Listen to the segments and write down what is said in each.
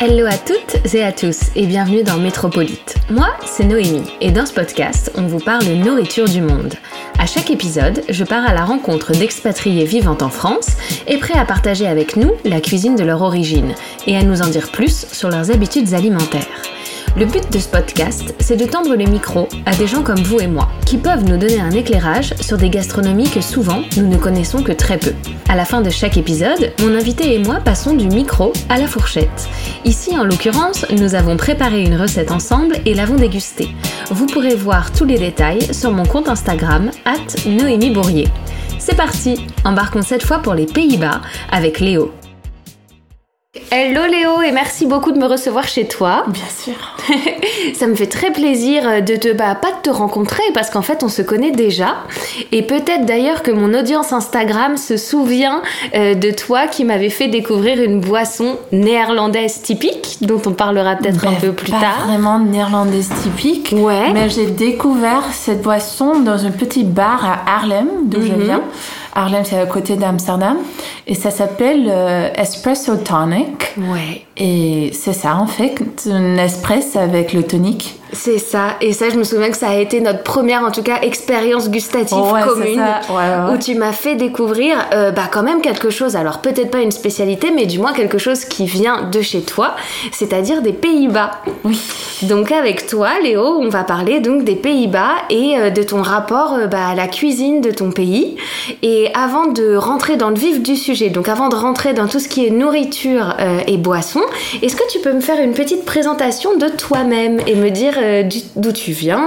Hello à toutes et à tous et bienvenue dans Métropolite. Moi, c'est Noémie et dans ce podcast, on vous parle nourriture du monde. À chaque épisode, je pars à la rencontre d'expatriés vivant en France et prêts à partager avec nous la cuisine de leur origine et à nous en dire plus sur leurs habitudes alimentaires. Le but de ce podcast, c'est de tendre les micros à des gens comme vous et moi, qui peuvent nous donner un éclairage sur des gastronomies que souvent nous ne connaissons que très peu. À la fin de chaque épisode, mon invité et moi passons du micro à la fourchette. Ici, en l'occurrence, nous avons préparé une recette ensemble et l'avons dégustée. Vous pourrez voir tous les détails sur mon compte Instagram, at Noémie Bourrier. C'est parti, embarquons cette fois pour les Pays-Bas avec Léo. Hello Léo et merci beaucoup de me recevoir chez toi. Bien sûr. Ça me fait très plaisir de te bah, pas de te rencontrer parce qu'en fait on se connaît déjà et peut-être d'ailleurs que mon audience Instagram se souvient euh, de toi qui m'avait fait découvrir une boisson néerlandaise typique dont on parlera peut-être un peu plus pas tard. vraiment néerlandaise typique. Ouais. Mais j'ai découvert cette boisson dans un petit bar à Haarlem, d'où je Mhm. viens. Haarlem, c'est à côté d'Amsterdam. Et ça s'appelle euh, Espresso Tonic. Ouais. Et c'est ça, en fait, un espresso avec le tonic. C'est ça, et ça, je me souviens que ça a été notre première, en tout cas, expérience gustative Ouais, commune, ça. Ouais, ouais, où tu m'as fait découvrir, euh, bah, quand même quelque chose. Alors peut-être pas une spécialité, mais du moins quelque chose qui vient de chez toi, c'est-à-dire des Pays-Bas. Oui. Donc avec toi, Léo, on va parler donc des Pays-Bas et euh, de ton rapport euh, bah, à la cuisine de ton pays. Et avant de rentrer dans le vif du sujet, donc avant de rentrer dans tout ce qui est nourriture et boisson, est-ce que tu peux me faire une petite présentation de toi-même et me dire euh, d'où tu viens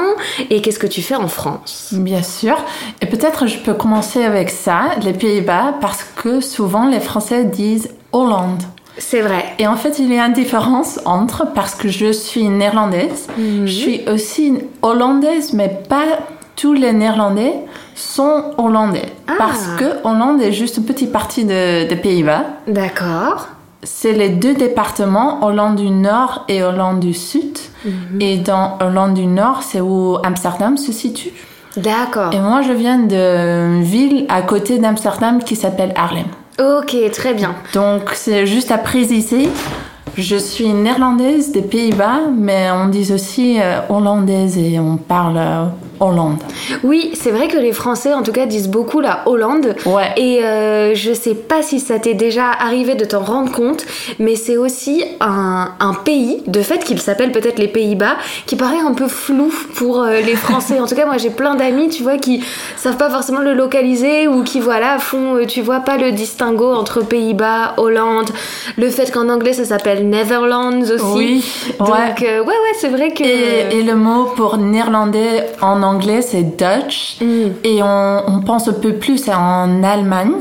et qu'est-ce que tu fais en France? Bien sûr. Et peut-être je peux commencer avec ça, les Pays-Bas, parce que souvent les Français disent Hollande. C'est vrai. Et en fait, il y a une différence entre, parce que je suis néerlandaise, Mhm. je suis aussi hollandaise, mais pas tous les néerlandais sont hollandais. Ah. Parce que Hollande est juste une petite partie de- des Pays-Bas. D'accord. C'est les deux départements, Hollande du Nord et Hollande du Sud. Mhm. Et dans Hollande du Nord, c'est où Amsterdam se situe. D'accord. Et moi, je viens d'une ville à côté d'Amsterdam qui s'appelle Haarlem. Ok, très bien. Donc, c'est juste à préciser. Je suis néerlandaise des Pays-Bas, mais on dit aussi euh, hollandaise et on parle euh, Hollande. Oui, c'est vrai que les Français, en tout cas, disent beaucoup la Hollande. Ouais. Et euh, je sais pas si ça t'est déjà arrivé de t'en rendre compte, mais c'est aussi un, un pays, de fait, qu'il s'appelle peut-être les Pays-Bas, qui paraît un peu flou pour euh, les Français. en tout cas, moi, j'ai plein d'amis, tu vois, qui savent pas forcément le localiser ou qui, voilà, font, tu vois, pas le distinguo entre Pays-Bas, Hollande, le fait qu'en anglais, ça s'appelle Netherlands aussi. Oui, Donc, ouais. euh, ouais, ouais, c'est vrai que. Et, et le mot pour néerlandais en anglais, c'est Dutch. Mm. Et on, on pense un peu plus en Allemagne,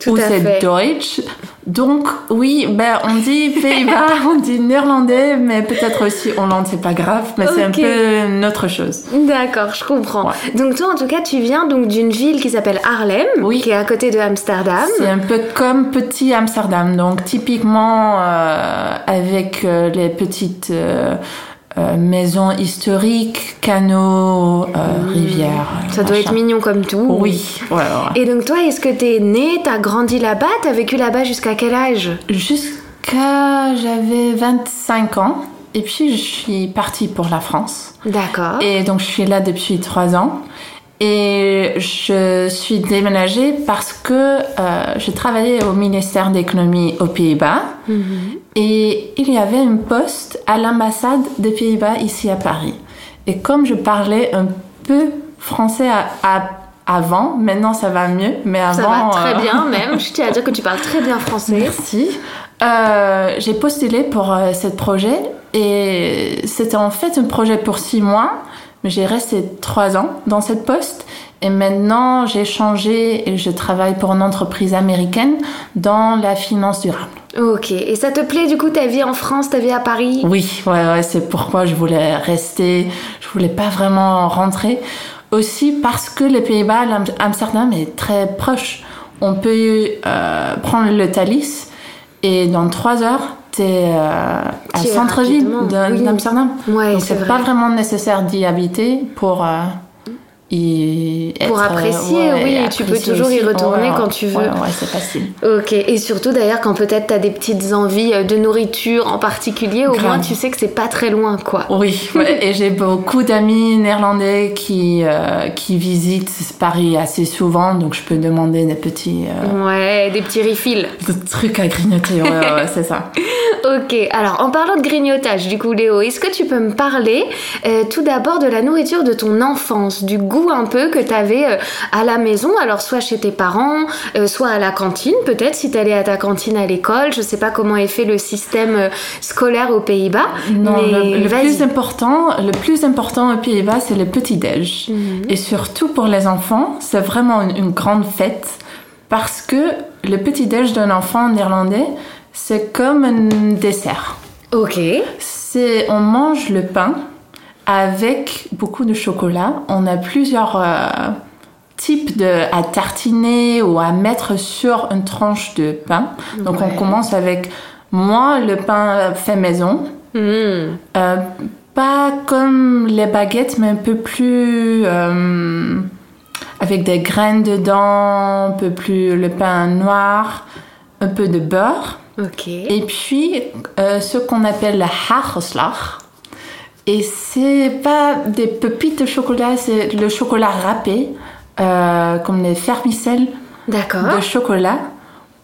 Tout où c'est. Deutsch. Donc, oui, ben, on dit Pays-Bas, on dit néerlandais, mais peut-être aussi Hollande, c'est pas grave, mais c'est un peu une autre chose. D'accord, je comprends. Ouais. Donc toi, en tout cas, tu viens donc d'une ville qui s'appelle Haarlem, Oui. qui est à côté de Amsterdam. C'est un peu comme petit Amsterdam, donc typiquement euh, avec euh, les petites euh, euh, maisons historiques, canaux, euh, rivières. Mmh. Ça doit être mignon comme tout. Oui, ouais, ouais. Et donc toi, est-ce que t'es né, t'as grandi là-bas, t'as vécu là-bas jusqu'à quel âge? Jusqu'à j'avais 25 ans. Et puis je suis partie pour la France. D'accord. Et donc je suis là depuis trois ans. Et je suis déménagée parce que euh, je travaillais au ministère d'économie aux Pays-Bas. Et il y avait un poste à l'ambassade des Pays-Bas ici à Paris. Et comme je parlais un peu français à- à- avant, maintenant ça va mieux, mais avant... Ça va très euh, bien même. Je tiens à dire que tu parles très bien français. Merci. euh, j'ai postulé pour euh, ce projet et c'était en fait un projet pour six mois, j'ai resté trois ans dans cette poste et maintenant j'ai changé et je travaille pour une entreprise américaine dans la finance durable. Ok, et ça te plaît du coup ta vie en France, ta vie à Paris? Oui, ouais, ouais, c'est pourquoi je voulais rester, je voulais pas vraiment rentrer. Aussi parce que les Pays-Bas, Amsterdam est très proche. On peut euh, prendre le Thalys et dans trois heures, tu es euh, à centre-ville d'Amsterdam. Ouais, Donc c'est pas vraiment nécessaire d'y habiter pour euh, pour apprécier, oui, tu peux toujours y retourner quand tu veux. Ouais, c'est facile. Ok, et surtout d'ailleurs quand peut-être tu as des petites envies euh, de nourriture en particulier, au moins tu sais que c'est pas très loin, quoi. Oui, et j'ai beaucoup d'amis néerlandais qui, euh, qui visitent Paris assez souvent, donc je peux demander des petits... Euh, ouais, des petits refills. Des trucs à grignoter, ouais, c'est ça. ok, alors en parlant de grignotage, du coup Léo, est-ce que tu peux me parler tout d'abord de la nourriture de ton enfance, du goût un peu que tu avais euh, à la maison, alors soit chez tes parents, euh, soit à la cantine, peut-être si tu allais à ta cantine à l'école. Je sais pas comment est fait le système euh, scolaire aux Pays-Bas. Non, le, plus important, le plus important aux Pays-Bas, c'est le petit-déj. Mhm. Et surtout pour les enfants, c'est vraiment une, grande fête parce que le petit-déj d'un enfant néerlandais, c'est comme un dessert. Ok. C'est, on mange le pain avec beaucoup de chocolat. On a plusieurs euh, types de, à tartiner ou à mettre sur une tranche de pain. Donc on commence avec moi le pain fait maison. Hmm. Euh, pas comme les baguettes, mais un peu plus euh, avec des graines dedans, un peu plus le pain noir, un peu de beurre. Ok. Et puis ce qu'on appelle le hagelslag. Et c'est pas des pépites de chocolat, c'est le chocolat râpé, euh, comme les fermicelles de chocolat.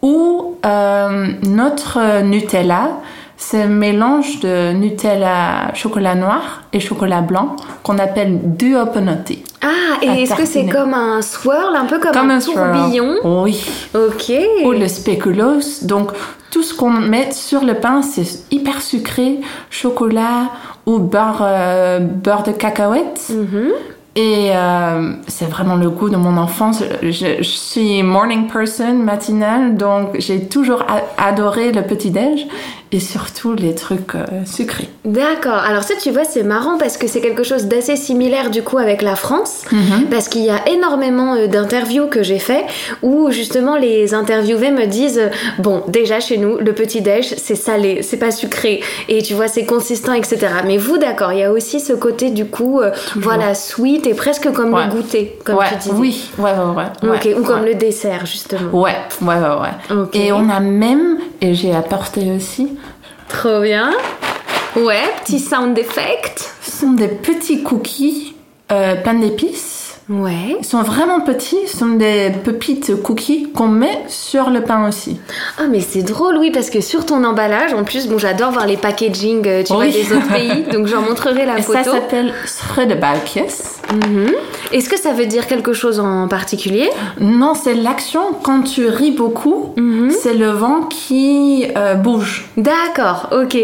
Ou euh, notre Nutella, c'est un mélange de Nutella chocolat noir et chocolat blanc qu'on appelle duoponotti. Ah, et est-ce que c'est comme un swirl, un peu comme, un, tourbillon? Oui. Ok. Ou le speculoos. Donc, tout ce qu'on met sur le pain, c'est hyper sucré, chocolat ou beurre, euh, beurre de cacahuète. Mm-hmm. Et euh, c'est vraiment le goût de mon enfance. Je, suis morning person, matinale, donc j'ai toujours adoré le petit-déj et surtout les trucs euh, sucrés. D'accord. Alors ça, tu vois, c'est marrant parce que c'est quelque chose d'assez similaire du coup avec la France, mhm. parce qu'il y a énormément euh, d'interviews que j'ai fait où justement les interviewés me disent bon, déjà chez nous, le petit déj c'est salé, c'est pas sucré, et tu vois, c'est consistant, etc. Mais vous, d'accord, il y a aussi ce côté du coup, euh, voilà, sweet et presque comme le goûter, comme tu disais. Oui, ouais, ouais, ouais. ou comme le dessert justement. Ouais, ouais, ouais, ouais. Et on a même, et j'ai apporté aussi Trop bien. Ouais, petit sound effect. Ce sont des petits cookies euh, d'épices Ouais. Ils sont vraiment petits, ce sont des pépites cookies qu'on met sur le pain aussi. Ah mais c'est drôle oui parce que sur ton emballage en plus bon j'adore voir les packaging euh, tu vois des autres pays donc j'en montrerai la Et photo. Ça s'appelle Sredebalkjes. Mm Est-ce que ça veut dire quelque chose en particulier? Non c'est l'action quand tu ris beaucoup mhm. c'est le vent qui euh, bouge. D'accord ok.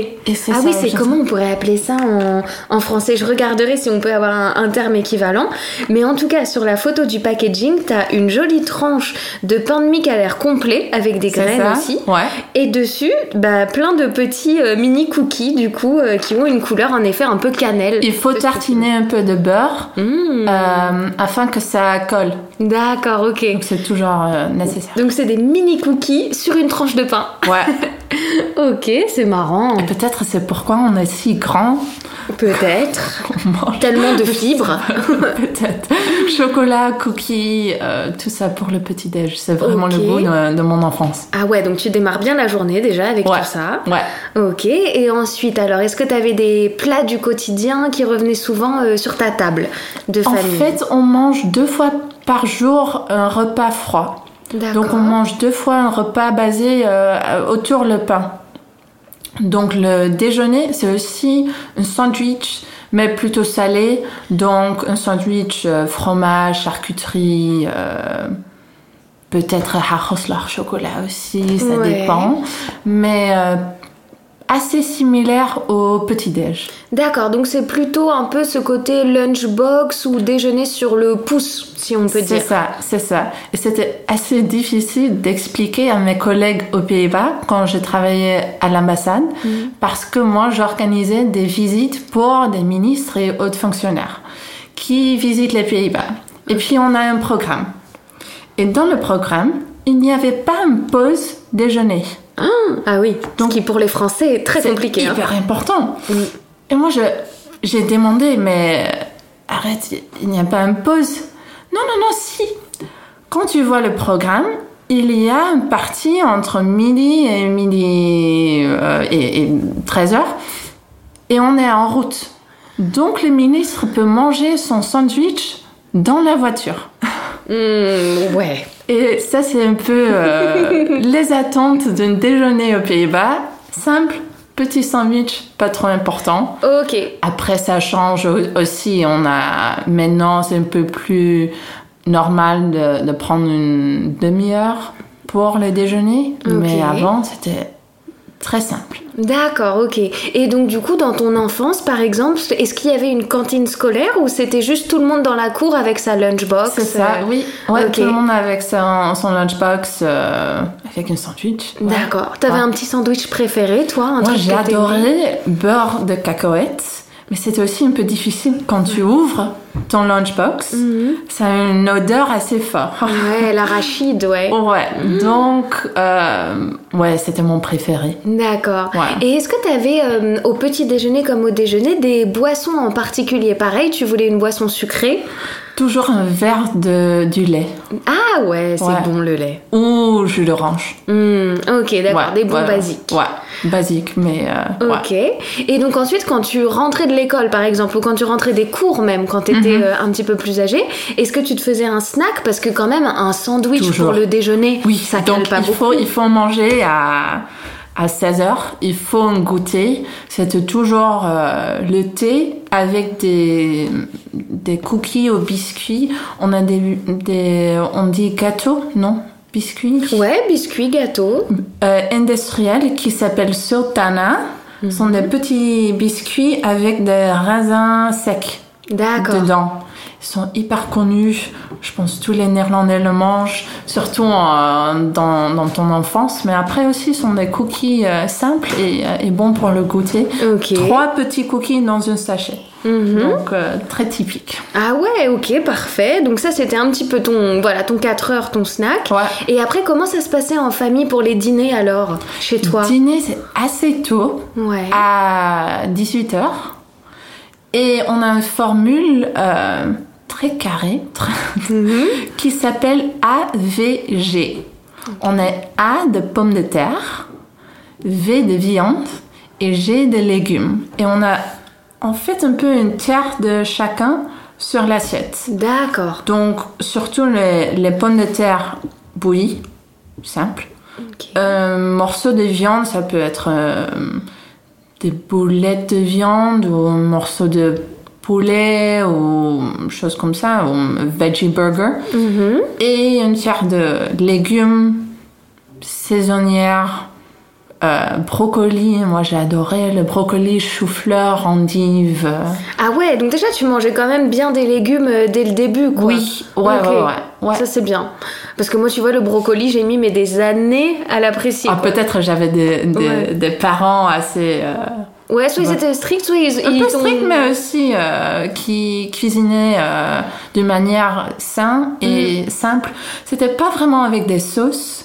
ah oui c'est comment on pourrait appeler ça en, en, français? Je regarderai si on peut avoir un, un terme équivalent mais en tout cas sur la photo du packaging, t'as une jolie tranche de pain de mie qui a l'air complet, avec des graines aussi. Et dessus, bah, plein de petits euh, mini cookies, du coup, euh, qui ont une couleur en effet un peu cannelle. Il faut tartiner un peu de beurre mmh. euh, afin que ça colle. D'accord, ok. Donc c'est toujours nécessaire. Donc c'est des mini cookies sur une tranche de pain. Ouais. ok, c'est marrant. Peut-être c'est pourquoi on est si grand. Peut-être. Tellement de fibres. Peut-être. Chocolat, cookies, euh, tout ça pour le petit-déj. C'est vraiment le goût de, mon enfance. Ah ouais, donc tu démarres bien la journée déjà avec tout ça. Ouais. Ok, et ensuite, alors, est-ce que tu avais des plats du quotidien qui revenaient souvent euh, sur ta table de famille? En fait, on mange deux fois par jour un repas froid. Donc on mange deux fois un repas basé euh, autour le pain. Donc le déjeuner, c'est aussi un sandwich, mais plutôt salé. Donc un sandwich euh, fromage, charcuterie, euh, peut-être leur chocolat aussi, ça Ouais. dépend. Mais euh, assez similaire au petit-déj. D'accord, donc c'est plutôt un peu ce côté lunchbox ou déjeuner sur le pouce, si on peut C'est dire. ça, c'est ça. Et c'était assez difficile d'expliquer à mes collègues aux Pays-Bas quand je travaillais à l'ambassade, parce que moi, j'organisais des visites pour des ministres et autres fonctionnaires qui visitent les Pays-Bas. Et puis, on a un programme. Et dans le programme, il n'y avait pas une pause déjeuner. Ah oui, donc qui pour les Français est très C'est compliqué. hein. hyper important. Oui. Et moi, j'ai demandé, mais arrête, il n'y a pas une pause. Non, non, non, si. Quand tu vois le programme, il y a une partie entre midi et midi euh, et, et 13 heures, et on est en route. Donc le ministre peut manger son sandwich dans la voiture. Hmm, ouais. Et ça, c'est un peu euh, les attentes d'un déjeuner aux Pays-Bas. Simple, petit sandwich, pas trop important. Ok. Après, ça change au- aussi. On a maintenant, c'est un peu plus normal de, de prendre une demi-heure pour le déjeuner. Mais avant, c'était très simple. D'accord, ok. Et donc du coup, dans ton enfance, par exemple, est-ce qu'il y avait une cantine scolaire ou c'était juste tout le monde dans la cour avec sa lunchbox C'est ça, euh, oui. Ouais. Tout le monde avec son, son lunchbox, euh, avec un sandwich. Ouais. D'accord. T'avais Ouais. un petit sandwich préféré, toi un Moi, j'ai adoré beurre de cacahuètes. Mais c'était aussi un peu difficile quand tu ouvres ton lunchbox. Ça a une odeur assez forte. Ouais, l'arachide, ouais. Ouais, donc, euh, ouais, c'était mon préféré. D'accord. Ouais. Et est-ce que tu avais au petit déjeuner comme au déjeuner des boissons en particulier? Pareil, tu voulais une boisson sucrée? Toujours un verre de, du lait Ah ouais, c'est Ouais. bon le lait. ou jus d'orange. Hmm, ok, d'accord, Ouais, des bons basiques. Ouais, basique, mais euh, ouais. Ok. Et donc ensuite, quand tu rentrais de l'école, par exemple, ou quand tu rentrais des cours même, quand tu étais Mhm. un petit peu plus âgé, est-ce que tu te faisais un snack? Parce que quand même, un sandwich Toujours. pour le déjeuner, Oui, ça donc cale pas il beaucoup. faut, il faut manger à, à 16 heures. Il faut un goûter. C'était toujours euh, le thé avec des, des cookies au biscuit. On a des, des on dit gâteau, non? Biscuits Ouais, biscuits, gâteaux. euh, industriels qui s'appellent Sultana. Ce sont des petits biscuits avec des raisins secs dedans. Ils sont hyper connus. Je pense que tous les Néerlandais le mangent, surtout euh, dans, dans ton enfance. Mais après aussi, ce sont des cookies euh, simples et, et bons pour le goûter. Trois petits cookies dans un sachet. Mhm. Donc, euh, très typique. Ah ouais, ok, parfait. Donc ça, c'était un petit peu ton, voilà, ton 4 heures, ton snack. Ouais. Et après, comment ça se passait en famille pour les dîners alors, chez toi? Dîner, c'est assez tôt. Ouais. à 18h. Et on a une formule euh, très carrée très- qui s'appelle AVG. On a A de pommes de terre, V de viande et G de légumes. Et on a en fait un peu une tiers de chacun sur l'assiette. D'accord. Donc surtout les, les pommes de terre bouillies, simple. Ok. Un morceau de viande, ça peut être euh, des boulettes de viande ou un morceau de poulet ou chose comme ça, ou un veggie burger. Mhm. Et une tiers de légumes saisonnières, euh, brocoli. Moi, j'ai adoré le brocoli, chou-fleur, endive. Ah ouais, donc déjà, tu mangeais quand même bien des légumes euh, dès le début, quoi. Oui, ouais, Ok. ouais, ouais, ouais. Ça, c'est bien. Parce que moi, tu vois, le brocoli, j'ai mis mais des années à l'apprécier. Ah, peut-être j'avais des, des, Ouais. des parents assez euh, Ouais, soit ils étaient stricts, soit ils, un ils peu t'ont- stricts, mais aussi euh, qui cuisinaient euh, de manière saine et simple. C'était pas vraiment avec des sauces.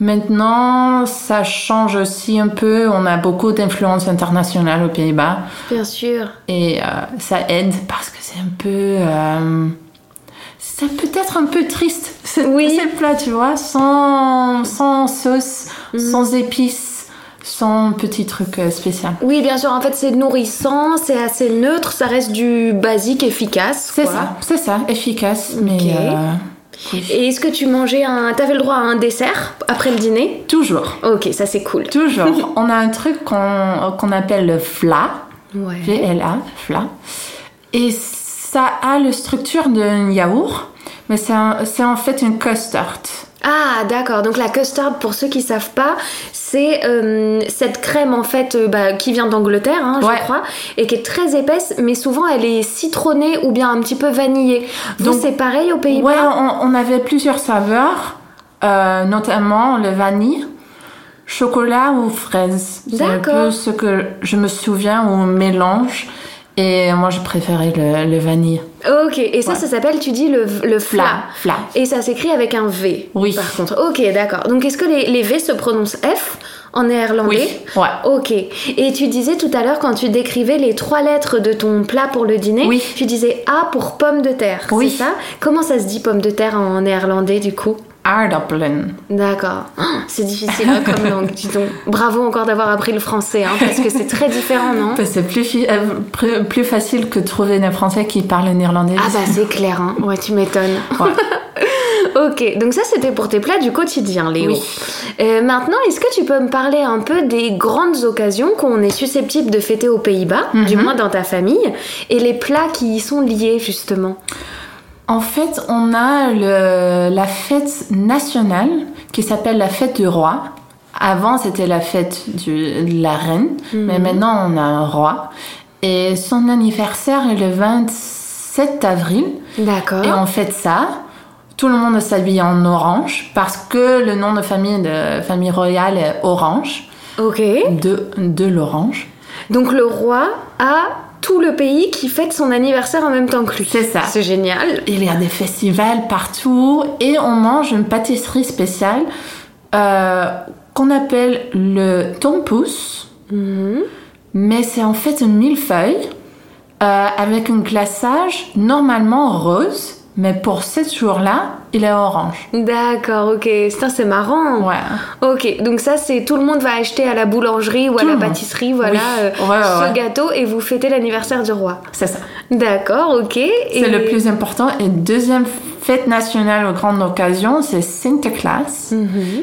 Maintenant, ça change aussi un peu. On a beaucoup d'influence internationale aux Pays-Bas Bien sûr. et euh, ça aide parce que c'est un peu. euh, c'est peut-être un peu triste, ce, Oui. plat, tu vois, sans, sans sauce, sans épices, sans petit truc euh, spécial. Oui, bien sûr, en fait, c'est nourrissant, c'est assez neutre, ça reste du basique efficace. C'est ça, c'est ça, efficace, mais euh. Et est-ce que tu mangeais un. T'avais le droit à un dessert après le dîner? Toujours, Ok, ça c'est cool. toujours. On a un truc qu'on appelle le fla, Ouais. V-L-A, fla, et ça a la structure d'un yaourt, mais c'est en fait une custard. Ah, d'accord. Donc la custard, pour ceux qui savent pas, c'est euh, cette crème en fait euh, bah, qui vient d'Angleterre, hein, je Ouais. crois, et qui est très épaisse, mais souvent elle est citronnée ou bien un petit peu vanillée. Vous, Donc, c'est pareil aux Pays-Bas Ouais, on, on avait plusieurs saveurs, euh, notamment le vanille, chocolat ou fraise. C'est un peu ce que je me souviens ou mélange. Et moi, je préférais le, le vanille. Ok, et ça, Ouais. ça s'appelle, tu dis, le, le fla. Fla. Et ça s'écrit avec un V. Oui. Par contre, ok, d'accord. Donc, est-ce que les, les V se prononcent F en néerlandais Oui, ouais. Ok. Et tu disais tout à l'heure, quand tu décrivais les trois lettres de ton plat pour le dîner, Oui. tu disais A pour pomme de terre. Oui. C'est ça? Comment ça se dit pomme de terre en néerlandais, du coup? Aardappelen. D'accord. Oh, c'est difficile hein, comme langue, dis donc. Bravo encore d'avoir appris le français, hein, parce que c'est très différent, non? C'est plus, euh, plus, facile que de trouver des Français qui parlent néerlandais. Ah bah c'est clair, hein. Ouais, tu m'étonnes. Ouais. Ok, donc ça c'était pour tes plats du quotidien, Léo. Oui. Euh, maintenant, est-ce que tu peux me parler un peu des grandes occasions qu'on est susceptible de fêter aux Pays-Bas, Mhm. du moins dans ta famille, et les plats qui y sont liés justement? En fait, on a le, la fête nationale qui s'appelle la fête du roi. Avant, c'était la fête du- de la reine, mais maintenant, on a un roi. Et son anniversaire est le 27 avril. D'accord. Et on fête ça. Tout le monde s'habille en orange parce que le nom de famille de famille royale est Orange, Ok. de, de l'orange. Donc le roi a tout le pays qui fête son anniversaire en même temps que lui. C'est ça. C'est génial. Il y a des festivals partout et on mange une pâtisserie spéciale euh, qu'on appelle le tompous. Mais c'est en fait une millefeuille euh, avec un glaçage normalement rose, mais pour ce jour-là, il est orange. D'accord, ok. C'est marrant. Ouais. Ok, donc ça c'est tout le monde va acheter à la boulangerie ou à la pâtisserie, voilà, Oui. euh, Ouais, ouais, ce gâteau et vous fêtez l'anniversaire du roi. C'est ça. D'accord, ok. C'est Et- le plus important. Et deuxième fête nationale aux grandes occasions, c'est Sinterklaas.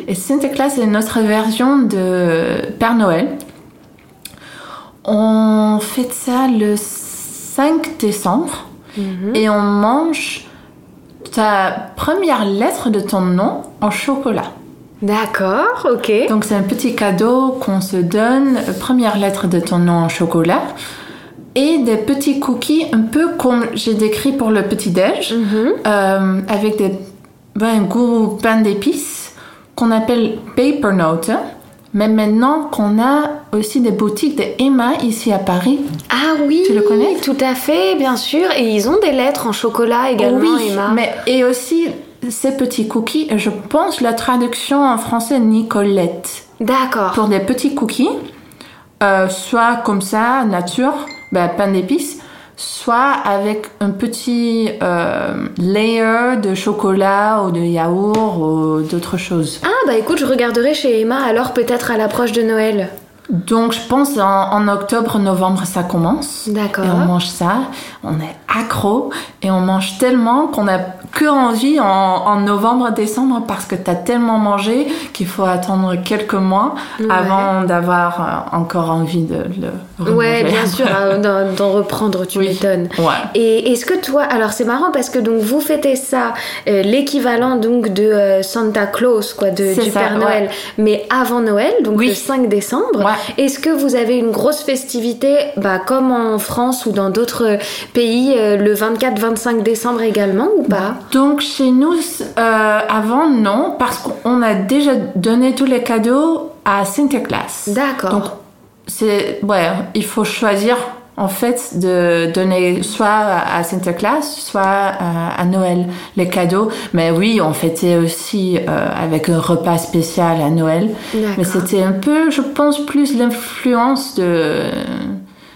Et Sinterklaas est notre version de Père Noël. On fête ça le 5 décembre et on mange ta première lettre de ton nom en chocolat. D'accord, ok. Donc c'est un petit cadeau qu'on se donne, euh, première lettre de ton nom en chocolat, et des petits cookies un peu comme j'ai décrit pour le petit-déj, euh, avec des, ben, un goût pain d'épices qu'on appelle paper note. Mais maintenant qu'on a aussi des boutiques de Emma ici à Paris, Ah oui, Tu le connais? Tout à fait, bien sûr. Et ils ont des lettres en chocolat également, oui, Emma. mais et aussi ces petits cookies, je pense la traduction en français Nicolette. D'accord. pour des petits cookies, euh, soit comme ça, nature, ben, pain d'épices, soit avec un petit euh, layer de chocolat ou de yaourt ou d'autres choses. Ah bah écoute, je regarderai chez Emma alors peut-être à l'approche de Noël. Donc je pense en, en octobre, novembre, ça commence. D'accord. Et on mange ça, on est accro et on mange tellement qu'on a que envie en, en novembre, décembre parce que t'as tellement mangé qu'il faut attendre quelques mois avant d'avoir euh, encore envie de le Ouais, bien sûr, hein, d'en reprendre, tu Oui. m'étonnes. Ouais. Et est-ce que toi, alors c'est marrant parce que donc vous fêtez ça, euh, l'équivalent donc de euh, Santa Claus, quoi, de, du ça, Père ouais. Noël, mais avant Noël, donc Oui. le 5 décembre. Ouais. Est-ce que vous avez une grosse festivité, bah, comme en France ou dans d'autres pays, euh, le 24-25 décembre également ou pas? Donc chez nous, euh, avant non, parce qu'on a déjà donné tous les cadeaux à Sinterklaas. D'accord. Donc c'est ouais, il faut choisir en fait de donner soit à Sinterklaas, soit à, à Noël les cadeaux. Mais oui, on fêtait aussi euh, avec un repas spécial à Noël. D'accord. Mais c'était un peu, je pense, plus l'influence de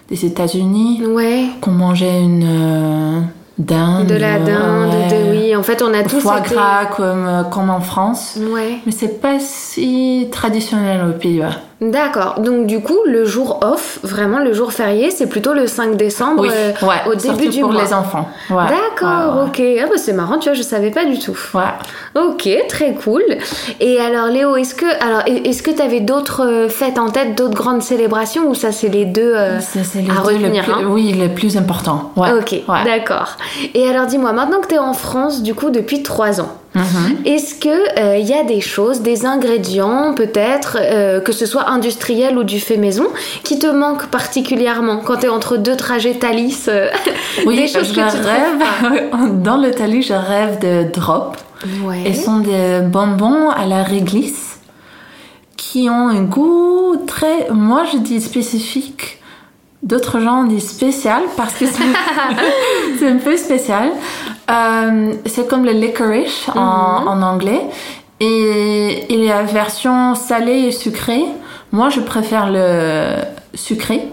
des États-Unis Ouais. qu'on mangeait une euh, dinde. De la dinde, ouais. de oui. En fait, on a tous foie été- gras comme, euh, comme en France. Ouais. Mais c'est pas si traditionnel aux Pays-Bas. D'accord. Donc du coup, le jour off, vraiment le jour férié, c'est plutôt le 5 décembre Oui, euh, ouais, au début du pour mois. les enfants. Ouais, D'accord, ouais, ok. Ah bah c'est marrant, tu vois, je savais pas du tout. ouais. Ok, très cool. Et alors Léo, est-ce que alors est-ce que tu avais d'autres euh, fêtes en tête, d'autres grandes célébrations ou ça c'est les deux euh, les à deux le retenir plus- hein Oui, le plus important. Ouais. Ok, d'accord. Et alors dis-moi, maintenant que tu es en France du coup depuis trois ans. Est-ce que il y a des choses, des ingrédients peut-être, que ce soit industriel ou du fait maison, qui te manquent particulièrement quand tu es entre deux trajets Thalys Oui, des choses je rêve. Dans le Thalys, je rêve de drop. Ouais. Et sont des bonbons à la réglisse qui ont un goût très, moi je dis spécifique. D'autres gens disent spécial parce que c'est un peu spécial. Euh, c'est comme le licorice en, mhm. en, anglais. Et il y a version salée et sucrée. Moi, je préfère le sucré.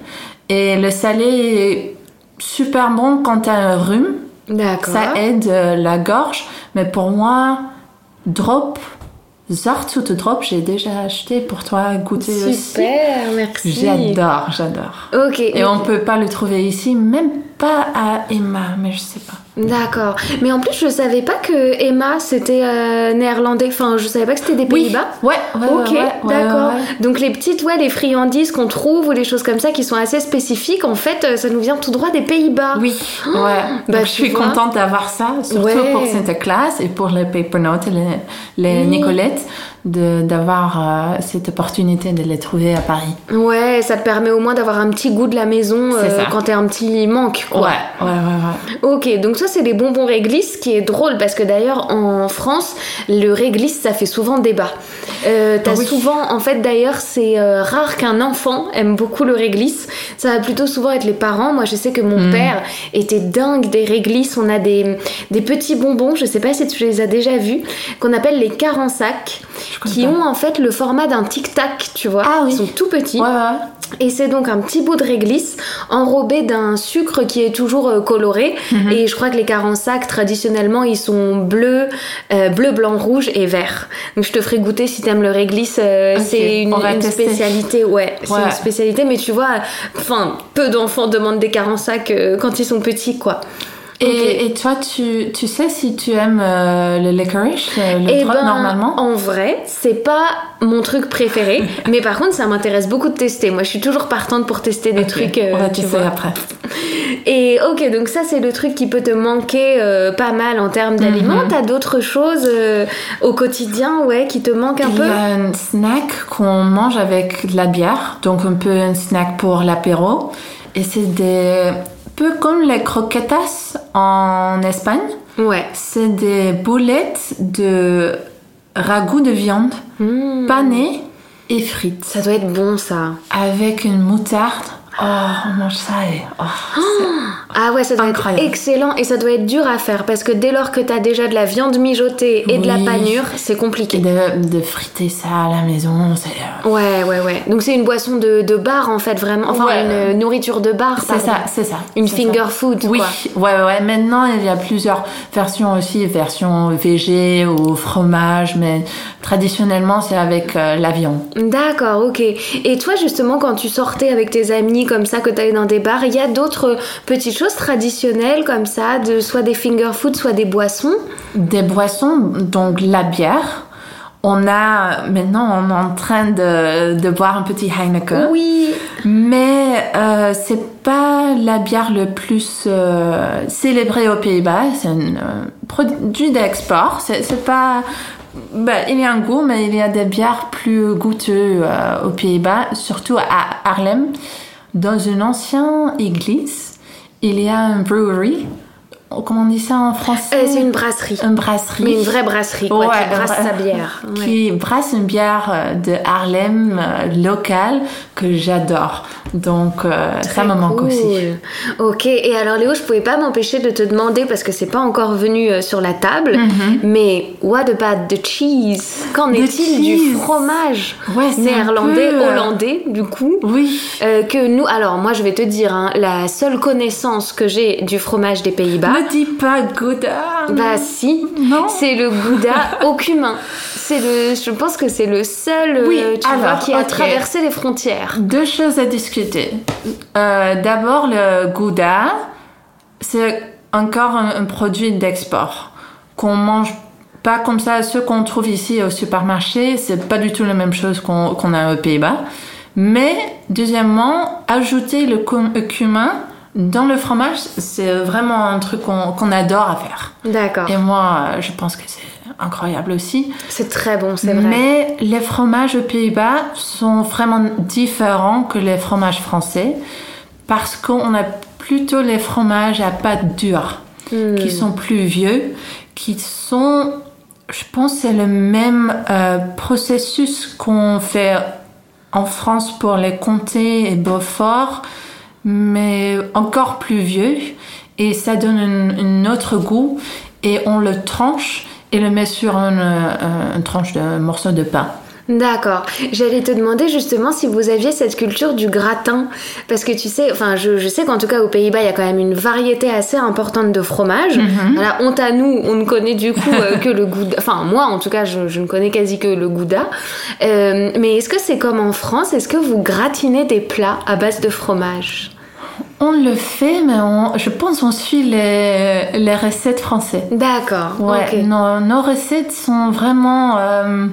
Et le salé est super bon quand tu as un rhume. D'accord. Ça aide la gorge. Mais pour moi, drop, Zartzoute Drop, j'ai déjà acheté pour toi goûter Super, aussi. Super, merci. J'adore, j'adore. Ok. Et on peut pas le trouver ici, même pas à Emma, mais je sais pas. D'accord. Mais en plus, je savais pas que Emma c'était euh, néerlandais. Enfin, je savais pas que c'était des Pays-Bas. Oui. Ouais, ouais. Ok, d'accord. Donc les petites, ouais, les friandises qu'on trouve ou les choses comme ça qui sont assez spécifiques, en fait, euh, ça nous vient tout droit des Pays-Bas. Oui. ouais. Bah, je suis contente d'avoir ça, surtout pour cette classe et pour les paper notes et les, les Nicolettes d'avoir euh, cette opportunité de les trouver à Paris. Ouais, ça te permet au moins d'avoir un petit goût de la maison euh, quand t'es un petit manque. Quoi. Ouais, ouais, ouais, ouais. Ok, donc ça c'est des bonbons réglisse, qui est drôle parce que d'ailleurs en France, le réglisse ça fait souvent débat. Euh, T'as souvent, en fait d'ailleurs c'est euh, rare qu'un enfant aime beaucoup le réglisse. Ça va plutôt souvent être les parents. Moi je sais que mon hmm. père était dingue des réglisses. On a des, des petits bonbons, je sais pas si tu les as déjà vus, qu'on appelle les carensacs qui ont en fait le format d'un tic-tac, tu vois. Ah oui. Ils sont tout petits. Ouais, Et c'est donc un petit bout de réglisse enrobé d'un sucre qui est toujours euh, coloré. Mhm. Et je crois que les sacs traditionnellement, ils sont bleus, euh, bleu, blanc, rouge et vert. Donc je te ferai goûter si t'aimes le réglisse. Euh, c'est une, spécialité, ouais, c'est une spécialité. Mais tu vois, enfin, peu d'enfants demandent des sacs quand ils sont petits, quoi. Et, toi, tu, tu, sais si tu aimes euh, le licorice, euh, le eh ben, normalement? En vrai, c'est pas mon truc préféré, mais par contre, ça m'intéresse beaucoup de tester. Moi, je suis toujours partante pour tester des trucs. Euh, On va tester après. Et ok, donc ça, c'est le truc qui peut te manquer pas mal en termes d'aliments. Mhm. T'as d'autres choses au quotidien, ouais, qui te manquent un peu Il y a un snack qu'on mange avec de la bière, donc un peu un snack pour l'apéro. Et c'est des peu comme les croquetas en Espagne. Ouais. C'est des boulettes de ragoût de viande mmh. panées et frites. Ça doit être bon ça. Avec une moutarde Oh, on mange ça et. Oh, ah ouais, ça doit être excellent et ça doit être dur à faire parce que dès lors que t'as déjà de la viande mijotée et de la panure, c'est compliqué. De, de, friter ça à la maison, c'est. Euh, ouais, ouais, ouais. Donc c'est une boisson de, de, bar en fait, vraiment. Enfin, une nourriture de bar. C'est ça, c'est ça. Une finger food. Oui, ouais, ouais. Maintenant, il y a plusieurs versions aussi, version végé ou fromage, mais traditionnellement, c'est avec euh, la viande. D'accord, ok. Et toi, justement, quand tu sortais avec tes amis, comme ça que tu as dans des bars. Il y a d'autres petites choses traditionnelles comme ça, de soit des finger food, soit des boissons. Des boissons, donc la bière. On a maintenant, on est en train de, de boire un petit Heineken. Oui. Mais euh, c'est pas la bière le plus euh, célébrée aux Pays-Bas. C'est un euh, produit d'export. C'est pas ben, il y a un goût, mais il y a des bières plus goûteuses aux Pays-Bas, surtout à Harlem. Dans une ancienne église, il y a brewery comment on dit ça en français euh, C'est une brasserie. Une brasserie. Mais une vraie brasserie, quoi, qui brasse sa bière. Qui brasse une bière euh, de Harlem euh, locale que j'adore. Donc ça me manque aussi. Ok, et alors Léo, je pouvais pas m'empêcher de te demander, parce que c'est pas encore venu sur la table, mhm. mais what about the cheese? Qu'en est-il du fromage néerlandais, hollandais, du coup? Oui. que nous, alors moi je vais te dire, hein, la seule connaissance que j'ai du fromage des Pays-Bas, ne dis pas Gouda. Bah si. Non. C'est le Gouda au cumin. C'est le, je pense que c'est le seul euh, tu vois, qui a traversé les frontières. Deux choses à discuter. Euh, d'abord, le Gouda, c'est encore un, produit d'export qu'on mange pas comme ça. Ceux qu'on trouve ici au supermarché, c'est pas du tout la même chose qu'on a aux Pays-Bas. Mais deuxièmement, ajouter le cumin dans le fromage, c'est vraiment un truc qu'on adore à faire. D'accord. Et moi, je pense que c'est incroyable aussi. C'est très bon, c'est vrai. Mais les fromages aux Pays-Bas sont vraiment différents que les fromages français parce qu'on a plutôt les fromages à pâte dure Hmm. qui sont plus vieux, qui sont, je pense, c'est le même euh, processus qu'on fait en France pour les comtés et Beaufort, mais encore plus vieux. Et ça donne un, un autre goût. Et on le tranche et le met sur une, euh, une tranche de morceau de pain. D'accord. J'allais te demander justement si vous aviez cette culture du gratin. Parce que tu sais, enfin, je, je sais qu'en tout cas aux Pays-Bas, il y a quand même une variété assez importante de fromages. Voilà, honte à nous, on ne connaît du coup euh, que le gouda. Enfin, moi en tout cas, je, je ne connais quasi que le gouda. Euh, mais est-ce que c'est comme en France? Est-ce que vous gratinez des plats à base de fromage? On le fait, mais on- je pense on suit les, les recettes françaises. D'accord. Ouais, nos, nos recettes sont vraiment. euh,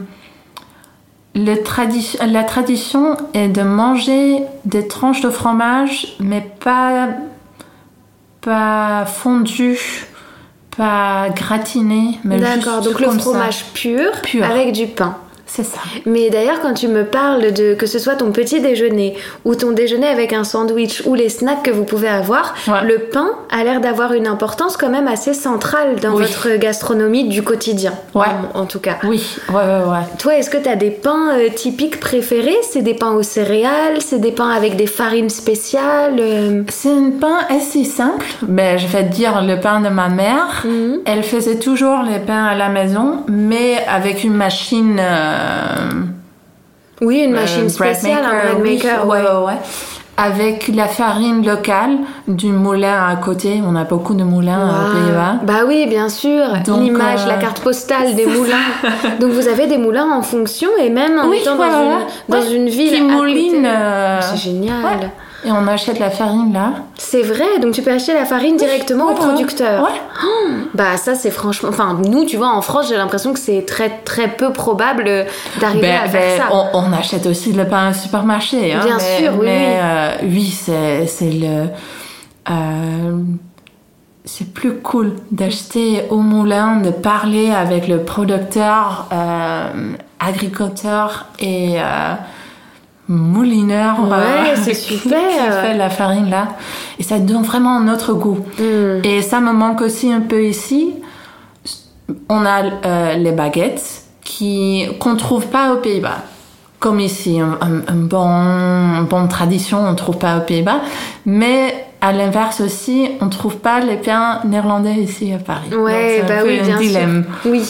le tradi- la tradition est de manger des tranches de fromage, mais pas, pas fondues, pas gratinées, mais D'accord. Donc le fromage pur, Pur. avec du pain. C'est ça. Mais d'ailleurs, quand tu me parles de que ce soit ton petit déjeuner ou ton déjeuner avec un sandwich ou les snacks que vous pouvez avoir, Ouais. le pain a l'air d'avoir une importance quand même assez centrale dans Oui. votre gastronomie du quotidien. Ouais. En, en tout cas. Oui, ouais, ouais, ouais. Toi, est-ce que tu as des pains euh, typiques préférés? C'est des pains aux céréales C'est des pains avec des farines spéciales euh, C'est un pain assez simple. Ben, je vais te dire le pain de ma mère. Mhm. Elle faisait toujours les pains à la maison, mais avec une machine. euh, Oui, une machine euh, spéciale, un maker, bread oui, maker. ouais, ouais. ouais, ouais. Avec la farine locale du moulin à côté. On a beaucoup de moulins Waouh. aux Pays-Bas. Bah oui, bien sûr. L'image, euh, la carte postale des moulins. Donc vous avez des moulins en fonction et même en Oui, étant dans, une, dans Ouais. une ville Qui mouline, euh, C'est génial. ouais. Et on achète la farine là. C'est vrai, donc tu peux acheter la farine directement au ouais. producteur. Bah ça c'est franchement... Enfin nous tu vois en France j'ai l'impression que c'est très très peu probable euh, d'arriver Ben, à faire ben, ça. on, on achète aussi le pain au supermarché. Hein, Bien mais, sûr, oui, Mais oui. euh, oui, c'est c'est le. euh, c'est plus cool d'acheter au moulin, de parler avec le producteur, euh, agriculteur et moulineur. Ouais, c'est super. Qui fait la farine là. Et ça donne vraiment un autre goût. Hmm. Et ça me manque aussi un peu ici. On a euh, les baguettes qui qu'on trouve pas aux Pays-Bas. Comme ici, un, un- un bon, une bonne tradition, on trouve pas aux Pays-Bas. Mais à l'inverse aussi, on trouve pas les pains néerlandais ici à Paris. Donc, un bah peu oui, un bien dilemme. sûr. Oui,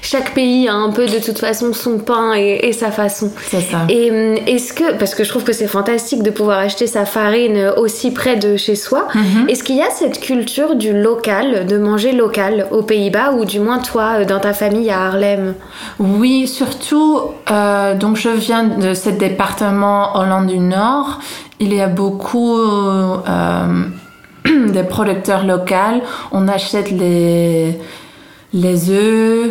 chaque pays a un peu de toute façon son pain et, et sa façon. C'est ça. Et hum, est-ce que, parce que je trouve que c'est fantastique de pouvoir acheter sa farine euh, aussi près de chez soi, Mhm. est-ce qu'il y a cette culture du local, de manger local aux Pays-Bas ou du moins toi euh, dans ta famille à Harlem? Oui, surtout, euh, donc je viens de ce département Hollande du Nord. Il y a beaucoup euh, de producteurs locaux. On achète les, les œufs,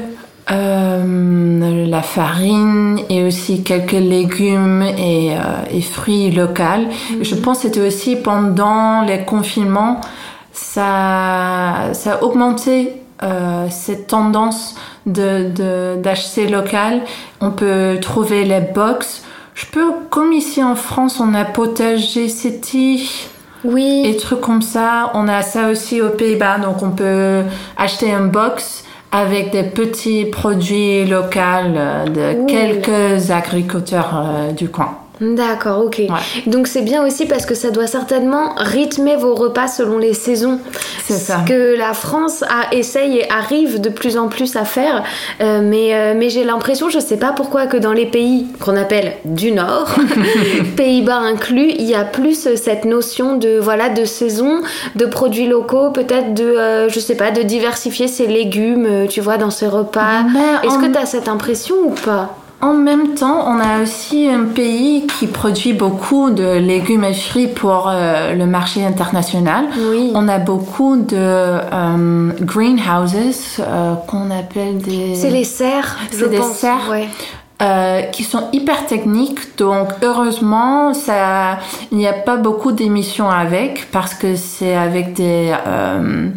euh, la farine et aussi quelques légumes et, euh, et fruits locaux. Je pense que c'était aussi pendant les confinements, ça, ça a augmenté euh, cette tendance de, de- d'acheter local. On peut trouver les box. Je peux, comme ici en France, on a potager city Oui. et trucs comme ça. On a ça aussi aux Pays-Bas, donc on peut acheter un box avec des petits produits locaux euh, de quelques agriculteurs euh, du coin. D'accord, ok. Ouais. Donc c'est bien aussi parce que ça doit certainement rythmer vos repas selon les saisons. C'est ça. Ce que la France a, essaye et arrive de plus en plus à faire. Euh, mais euh, mais j'ai l'impression, je sais pas pourquoi, que dans les pays qu'on appelle du Nord, Pays-Bas inclus, il y a plus cette notion de voilà de saison, de produits locaux, peut-être de euh, je sais pas, de diversifier ses légumes, tu vois, dans ses repas. Est-ce en- que tu as cette impression ou pas? En même temps, on a aussi un pays qui produit beaucoup de légumes et fruits pour euh, le marché international. Oui. On a beaucoup de euh, greenhouses euh, qu'on appelle des... C'est les serres, C'est des pense. serres. Ouais. euh, qui sont hyper techniques. Donc heureusement, ça, il n'y a pas beaucoup d'émissions avec parce que c'est avec des euh,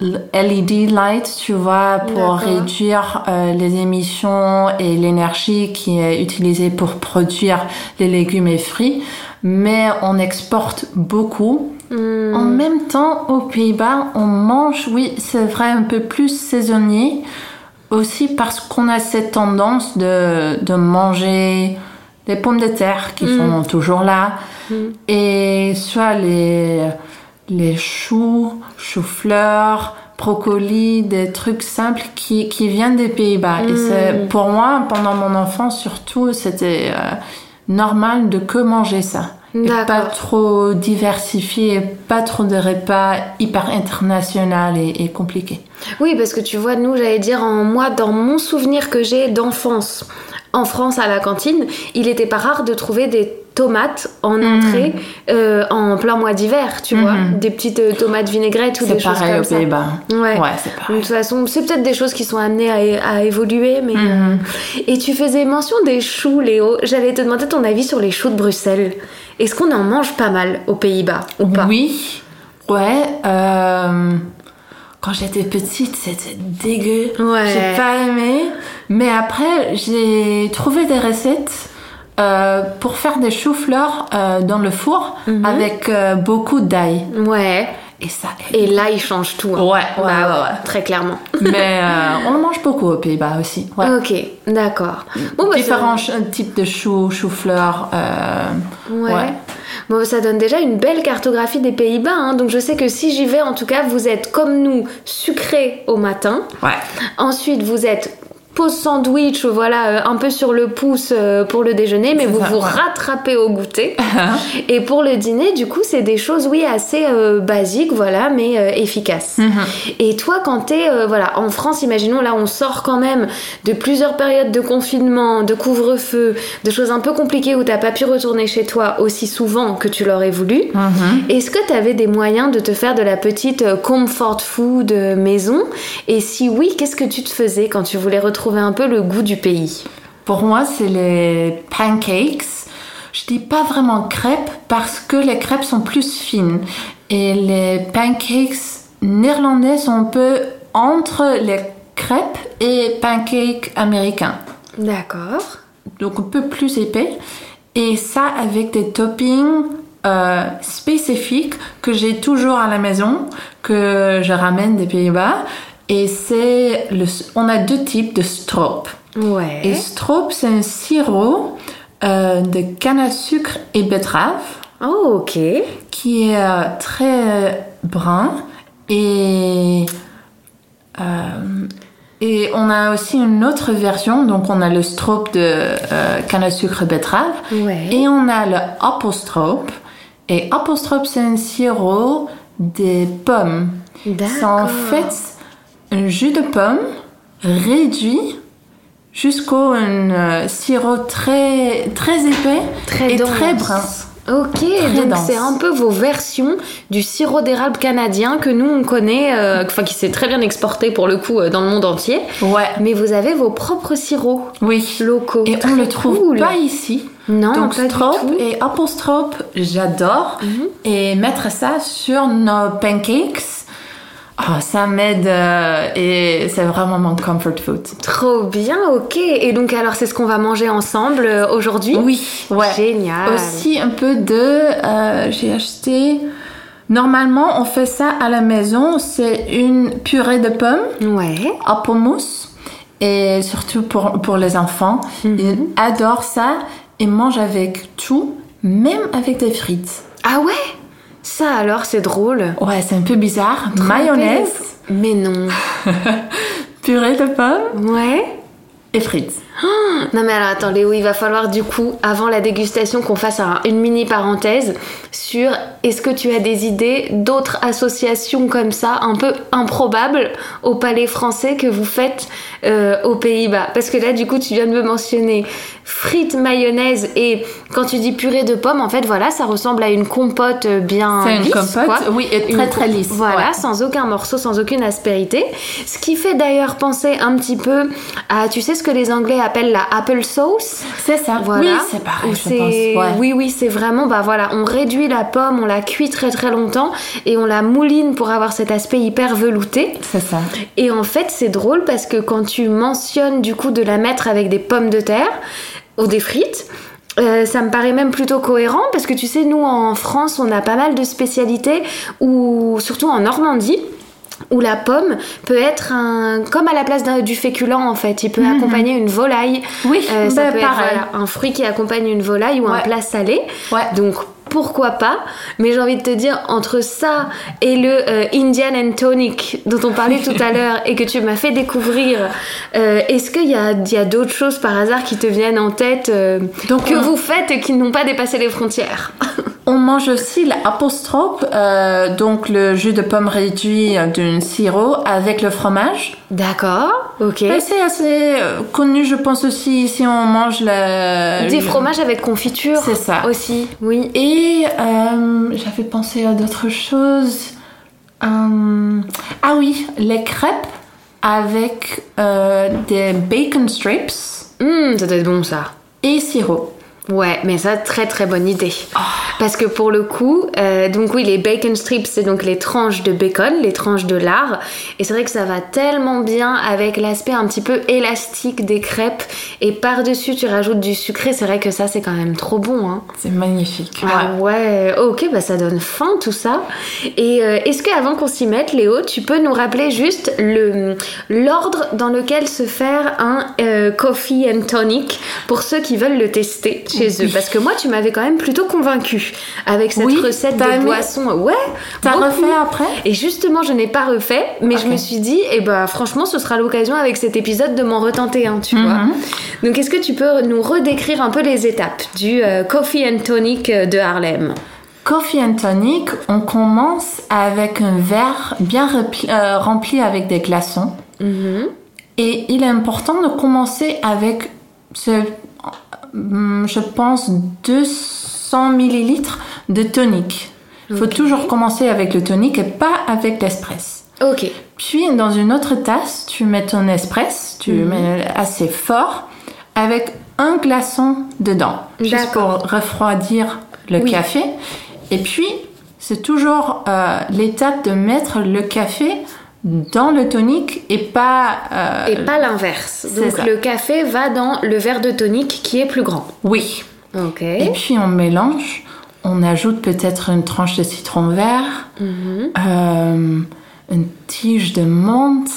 LED lights, tu vois, pour réduire euh, les émissions et l'énergie qui est utilisée pour produire les légumes et fruits. Mais on exporte beaucoup. Hmm. En même temps, aux Pays-Bas, on mange, oui, c'est vrai, un peu plus saisonnier. Aussi parce qu'on a cette tendance de, de manger des pommes de terre qui sont toujours là. Et soit les, les choux, choux-fleurs, brocolis, des trucs simples qui, qui viennent des Pays-Bas. Et c'est, pour moi, pendant mon enfance surtout, c'était euh, normal de que manger ça. Et pas trop diversifié, pas trop de repas hyper international et, et compliqué. Oui, parce que tu vois, nous, j'allais dire, en, moi, dans mon souvenir que j'ai d'enfance, en France à la cantine, il était pas rare de trouver des tomates en Mhm. entrée euh, en plein mois d'hiver, tu vois, des petites euh, tomates vinaigrettes ou C'est des choses pareil comme aux ça. Pays-Bas. Ouais. Ouais, c'est De pareil. toute façon, c'est peut-être des choses qui sont amenées à, à évoluer, mais. Mhm. euh, Et tu faisais mention des choux, Léo. J'allais te demander ton avis sur les choux de Bruxelles. Est-ce qu'on en mange pas mal aux Pays-Bas ou pas? Oui, ouais. euh, quand j'étais petite, c'était dégueu. Ouais. J'ai pas aimé. Mais après, j'ai trouvé des recettes euh, pour faire des choux-fleurs euh, dans le four Mhm. avec euh, beaucoup d'ail. Ouais. Et ça Et là, il change tout. hein. Ouais, ouais, Bah ouais, ouais. Très clairement. Mais on en mange beaucoup aux Pays-Bas aussi. Ouais. Ok, d'accord. Bon, bah, Différents types de choux, choux-fleurs. ouais. Bon, ça donne déjà une belle cartographie des Pays-Bas. hein. Donc, je sais que si j'y vais, en tout cas, vous êtes comme nous, sucré au matin. ouais. Ensuite, vous êtes pause sandwich, voilà, euh, un peu sur le pouce euh, pour le déjeuner, mais vous ça, vous rattrapez au goûter. Et pour le dîner, du coup, c'est des choses, oui, assez euh, basiques, voilà, mais euh, efficaces. Mhm. Et toi, quand t'es, euh, voilà, en France, imaginons, là, on sort quand même de plusieurs périodes de confinement, de couvre-feu, de choses un peu compliquées où t'as pas pu retourner chez toi aussi souvent que tu l'aurais voulu. Mhm. Est-ce que tu avais des moyens de te faire de la petite comfort food maison? Et si oui, qu'est-ce que tu te faisais quand tu voulais retrouver un peu le goût du pays Pour moi, c'est les pancakes. Je dis pas vraiment crêpes parce que les crêpes sont plus fines. Et les pancakes néerlandais sont un peu entre les crêpes et pancakes américains. D'accord. Donc un peu plus épais. Et ça avec des toppings euh, spécifiques que j'ai toujours à la maison, que je ramène des Pays-Bas. Et c'est le, on a deux types de stroop. Ouais. Et stroop, c'est un sirop euh, de canne à sucre et betterave Oh, ok. qui est euh, très brun et euh, et on a aussi une autre version donc on a le stroop de euh, canne à sucre et betterave Ouais. et on a le apple stroop et apple stroop c'est un sirop des pommes c'est en D'accord. fait un jus de pomme réduit jusqu'au un euh, sirop très très épais Très et dense. très brun. Ok, donc c'est un peu vos versions du sirop d'érable canadien que nous on connaît, euh, enfin qui s'est très bien exporté pour le coup euh, dans le monde entier. Ouais. Mais vous avez vos propres sirops Oui. locaux. Et on le trouve cool. pas ici. Non, Donc pas du stroop tout. Mhm. et stroop, j'adore. Et mettre ça sur nos pancakes, ah, ça m'aide euh, et c'est vraiment mon comfort food. Trop bien, ok. Et donc alors c'est ce qu'on va manger ensemble euh, aujourd'hui? Oui, ouais. Génial. Aussi un peu de, euh, j'ai acheté. Normalement, on fait ça à la maison. C'est une purée de pommes, Ouais. apple mousse, et surtout pour, pour les enfants. Mhm. Ils adorent ça et mangent avec tout, même avec des frites. Ah ouais? Ça alors c'est drôle. Ouais, c'est un peu bizarre. Mayonnaise, Mais non. purée de pommes Ouais. et frites. Non mais alors attends Léo, il va falloir du coup, avant la dégustation, qu'on fasse un- une mini parenthèse sur est-ce que tu as des idées d'autres associations comme ça, un peu improbables au Palais français que vous faites euh, aux Pays-Bas? Parce que là, du coup, tu viens de me mentionner frites, mayonnaise et quand tu dis purée de pommes, en fait, voilà, ça ressemble à une compote bien C'est une lisse, compote, quoi. oui, et très très lisse. Voilà, ouais. sans aucun morceau, sans aucune aspérité. Ce qui fait d'ailleurs penser un petit peu à, tu sais ce que les Anglais appellent la apple sauce C'est ça. voilà. Oui, c'est pareil, Où je c'est- pense. Ouais. Oui, oui, c'est vraiment, bah voilà, on réduit la pomme, on la cuit très très longtemps et on la mouline pour avoir cet aspect hyper velouté. C'est ça. Et en fait, c'est drôle parce que quand tu mentionnes du coup de la mettre avec des pommes de terre ou des frites, euh, ça me paraît même plutôt cohérent parce que tu sais, nous en France, on a pas mal de spécialités, ou surtout en Normandie. Où la pomme peut être un comme à la place du féculent en fait, il peut accompagner une volaille. Mhm. Oui, Euh, ça bah, peut être pareil. voilà, un fruit qui accompagne une volaille ou un plat salé. Ouais. Donc pourquoi pas? Mais j'ai envie de te dire entre ça et le euh, Indian and Tonic dont on parlait tout à l'heure et que tu m'as fait découvrir, euh, est-ce qu'il y a, y a d'autres choses par hasard qui te viennent en tête euh, Donc, que on- vous faites et qui n'ont pas dépassé les frontières? On mange aussi l'apostrophe, euh, donc le jus de pomme réduit d'un sirop avec le fromage. D'accord, ok. Et C'est assez euh, connu, je pense aussi. Ici, on mange le. Des fromages avec confiture C'est ça. aussi, oui. Et euh, j'avais pensé à d'autres choses. Euh, ah oui, les crêpes avec des bacon strips Hum, ça doit être bon ça. et sirop. Ouais, mais ça, très très bonne idée. Parce que pour le coup, euh, donc oui, les bacon strips, c'est donc les tranches de bacon, les tranches de lard. Et c'est vrai que ça va tellement bien avec l'aspect un petit peu élastique des crêpes. Et par-dessus, tu rajoutes du sucré. C'est vrai que ça, c'est quand même trop bon. Hein. C'est magnifique. Ah ouais, ok, bah ça donne faim tout ça. Et euh, est-ce que avant qu'on s'y mette, Léo, tu peux nous rappeler juste le l'ordre dans lequel se faire un euh, coffee and tonic pour ceux qui veulent le tester? Chez eux Parce que moi, tu m'avais quand même plutôt convaincu avec cette Oui, recette de boisson. Ouais, T'as refait après? Et justement, je n'ai pas refait, mais je me suis dit, eh ben franchement, ce sera l'occasion avec cet épisode de m'en retenter un, tu Mhm. vois. Donc, est-ce que tu peux nous redécrire un peu les étapes du euh, coffee and tonic euh, de Harlem? Coffee and tonic, on commence avec un verre bien euh, rempli avec des glaçons. Et il est important de commencer avec, ce, je pense, 200 millilitres de tonic. Il faut toujours commencer avec le tonic et pas avec l'espresso. Ok. Puis dans une autre tasse, tu mets ton espresso, tu mets assez fort, avec un glaçon dedans, juste pour refroidir le Oui. café. Et puis, c'est toujours euh, l'étape de mettre le café dans le tonic et pas... euh, Et pas l'inverse. Donc ça. le café va dans le verre de tonic qui est plus grand. Oui. Ok. Et puis on mélange, on ajoute peut-être une tranche de citron vert, Mhm. euh, une tige de menthe,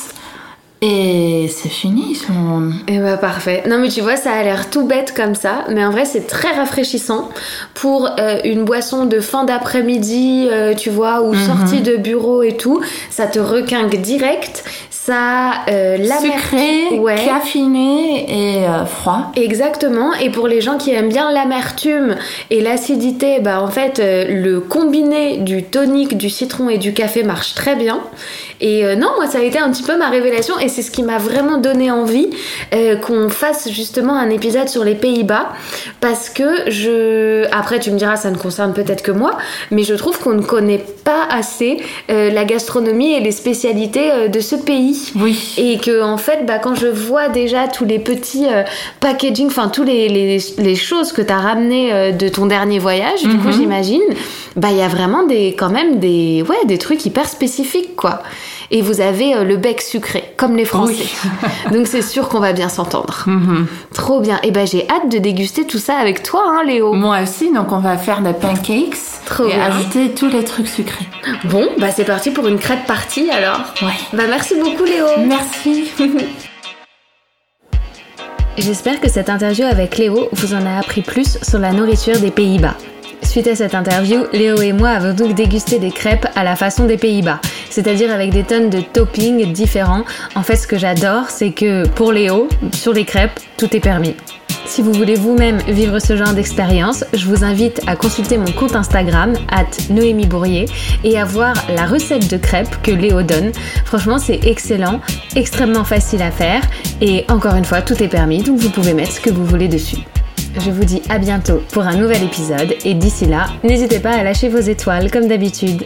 et c'est fini. son- Eh bah parfait. Non mais tu vois, ça a l'air tout bête comme ça, mais en vrai c'est très rafraîchissant pour euh, une boisson de fin d'après-midi, euh, tu vois, ou sortie de bureau et tout. Ça te requinque direct. Ça euh, l'amertume- Sucré, ouais. caféiné et euh, froid. Exactement, et pour les gens qui aiment bien l'amertume et l'acidité, bah en fait euh, le combiné du tonic, du citron et du café marche très bien. Et euh, non, moi ça a été un petit peu ma révélation et c'est ce qui m'a vraiment donné envie euh, qu'on fasse justement un épisode sur les Pays-Bas parce que je... Après tu me diras ça ne concerne peut-être que moi, mais je trouve qu'on ne connaît pas assez euh, la gastronomie et les spécialités de ce pays. Oui. Et que en fait, bah, quand je vois déjà tous les petits euh, packaging, enfin tous les, les, les choses que tu as ramenées euh, de ton dernier voyage, du coup j'imagine, bah il y a vraiment des quand même des ouais des trucs hyper spécifiques quoi. Et vous avez euh, le bec sucré comme les Français. Donc c'est sûr qu'on va bien s'entendre. Trop bien. Et ben j'ai hâte de déguster tout ça avec toi hein Léo. Moi aussi, donc on va faire des pancakes Trop et bien. ajouter tous les trucs sucrés. Bon, bah c'est parti pour une crêpe partie alors. Ouais. Bah merci beaucoup Léo. Merci. J'espère que cette interview avec Léo vous en a appris plus sur la nourriture des Pays-Bas. Suite à cette interview, Léo et moi avons donc dégusté des crêpes à la façon des Pays-Bas, c'est-à-dire avec des tonnes de toppings différents. En fait, ce que j'adore, c'est que pour Léo, sur les crêpes, tout est permis. Si vous voulez vous-même vivre ce genre d'expérience, je vous invite à consulter mon compte Instagram, at Noémie Bourrier, et à voir la recette de crêpes que Léo donne. Franchement, c'est excellent, extrêmement facile à faire, et encore une fois, tout est permis, donc vous pouvez mettre ce que vous voulez dessus. Je vous dis à bientôt pour un nouvel épisode, et d'ici là, n'hésitez pas à lâcher vos étoiles comme d'habitude.